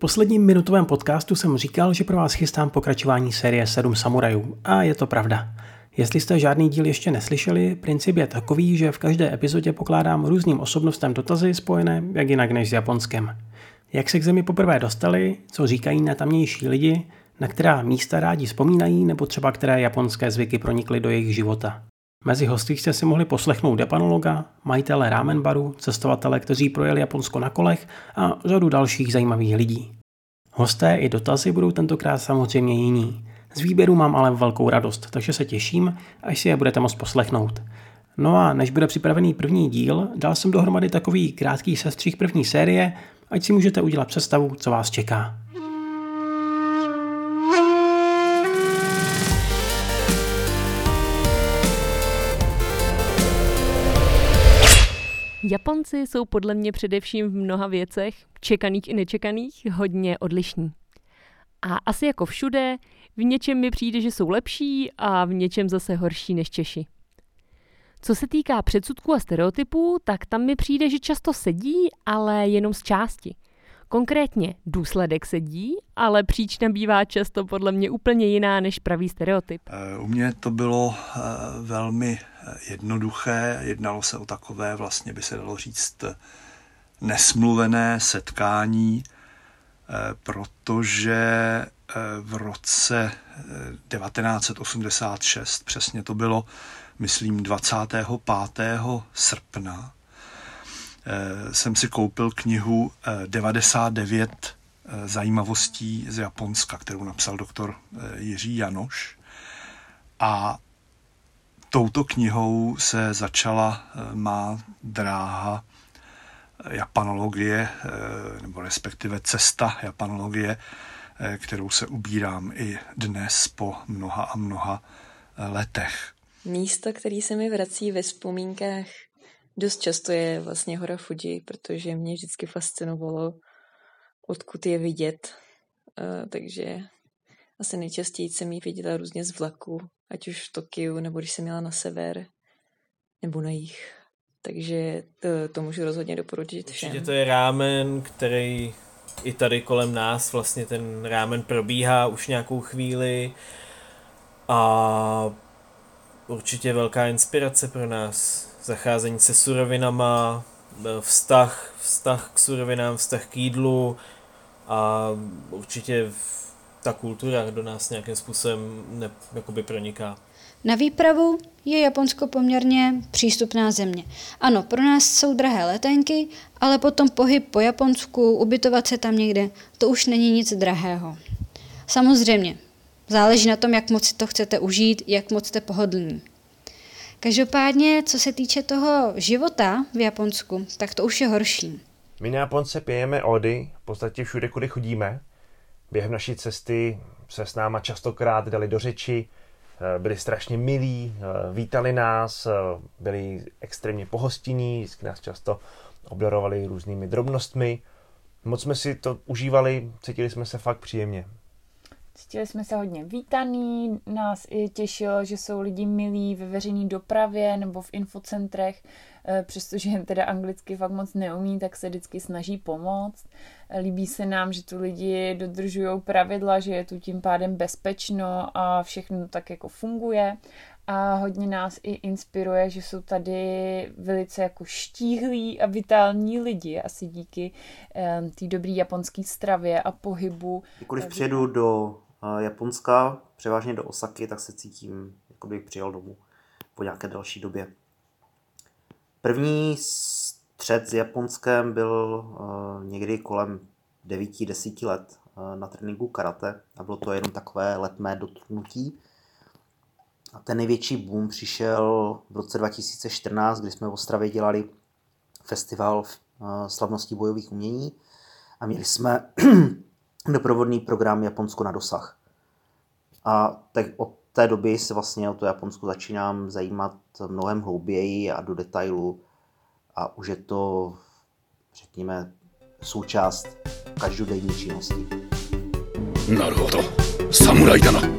posledním minutovém podcastu jsem říkal, že pro vás chystám pokračování série 7 samurajů a je to pravda. Jestli jste žádný díl ještě neslyšeli, princip je takový, že v každé epizodě pokládám různým osobnostem dotazy spojené jak jinak než s Japonskem. Jak se k zemi poprvé dostali, co říkají na tamnější lidi, na která místa rádi vzpomínají nebo třeba které japonské zvyky pronikly do jejich života. Mezi hosty jste si mohli poslechnout japanologa, majitele ramen baru, cestovatele, kteří projeli Japonsko na kolech a řadu dalších zajímavých lidí. Hosté i dotazy budou tentokrát samozřejmě jiní. Z výběru mám ale velkou radost, takže se těším, až si je budete moct poslechnout. No a než bude připravený první díl, dal jsem dohromady takový krátký sestřih první série, ať si můžete udělat představu, co vás čeká. Japonci jsou podle mě především v mnoha věcech, čekaných i nečekaných, hodně odlišní. A asi jako všude, v něčem mi přijde, že jsou lepší a v něčem zase horší než Češi. Co se týká předsudků a stereotypů, tak tam mi přijde, že často sedí, ale jenom z části. Konkrétně důsledek sedí, ale příčina bývá často podle mě úplně jiná než pravý stereotyp. Eh, u mě to bylo eh, velmi eh, jednoduché. Jednalo se o takové, vlastně by se dalo říct, nesmluvené setkání, protože v roce 1986, přesně to bylo, myslím, 25. srpna, jsem si koupil knihu 99 eh, eh, zajímavostí z Japonska, kterou napsal doktor Jiří Janoš. A touto knihou se začala má dráha japanologie, nebo respektive cesta japanologie, kterou se ubírám i dnes po mnoha a mnoha letech. Místo, který se mi vrací ve vzpomínkách dost často je vlastně hora Fuji, protože mě vždycky fascinovalo, odkud je vidět. Uh, takže asi nejčastěji jsem ji viděla různě z vlaku, ať už v Tokiu, nebo když jsem měla na sever, nebo na jich. Takže to, to můžu rozhodně doporučit všem. Určitě to je rámen, který i tady kolem nás vlastně ten rámen probíhá už nějakou chvíli a určitě velká inspirace pro nás zacházení se surovinama, e, vztah, vztah k surovinám, vztah k jídlu a určitě ta kultura do nás nějakým způsobem ne, jakoby proniká. Na výpravu je Japonsko poměrně přístupná země. Ano, pro nás jsou drahé letenky, ale potom pohyb po Japonsku, ubytovat se tam někde, to už není nic drahého. Samozřejmě, záleží na tom, jak moc si to chcete užít, jak moc jste pohodlní. Každopádně, co se týče toho života v Japonsku, tak to už je horší. My na Japonce pijeme ody v podstatě všude, kudy chodíme. Během naší cesty se s náma častokrát dali do řeči, eh, byli strašně milí, eh, vítali nás, eh, byli extrémně pohostinní, vždycky nás často obdarovali různými drobnostmi. Moc jsme si to užívali, cítili jsme se fakt příjemně. Cítili jsme se hodně vítaný, nás i těšilo, že jsou lidi milí ve veřejné dopravě nebo v infocentrech, eh, přestože teda anglicky fakt moc neumí, tak se vždycky snaží pomoct. Líbí se nám, že tu lidi dodržují pravidla, že je tu tím pádem bezpečno a všechno tak jako funguje a hodně nás i inspiruje, že jsou tady velice jako štíhlí a vitální lidi, asi díky um, té dobré japonské stravě a pohybu. Když přijedu do Japonska, převážně do Osaky, tak se cítím, jako bych přijel domů po nějaké další době. První střed s Japonskem byl uh, někdy kolem 9-10 let uh, na tréninku karate a bylo to jenom takové letmé dotknutí. A ten největší boom přišel v roce 2014, kdy jsme v Ostravě dělali festival uh, slavností bojových umění a měli jsme doprovodný program Japonsko na dosah. A tak od té doby se vlastně o to Japonsko začínám zajímat mnohem hlouběji a do detailu a už je to, řekněme, součást každodenní činnosti. なるほど。侍だな。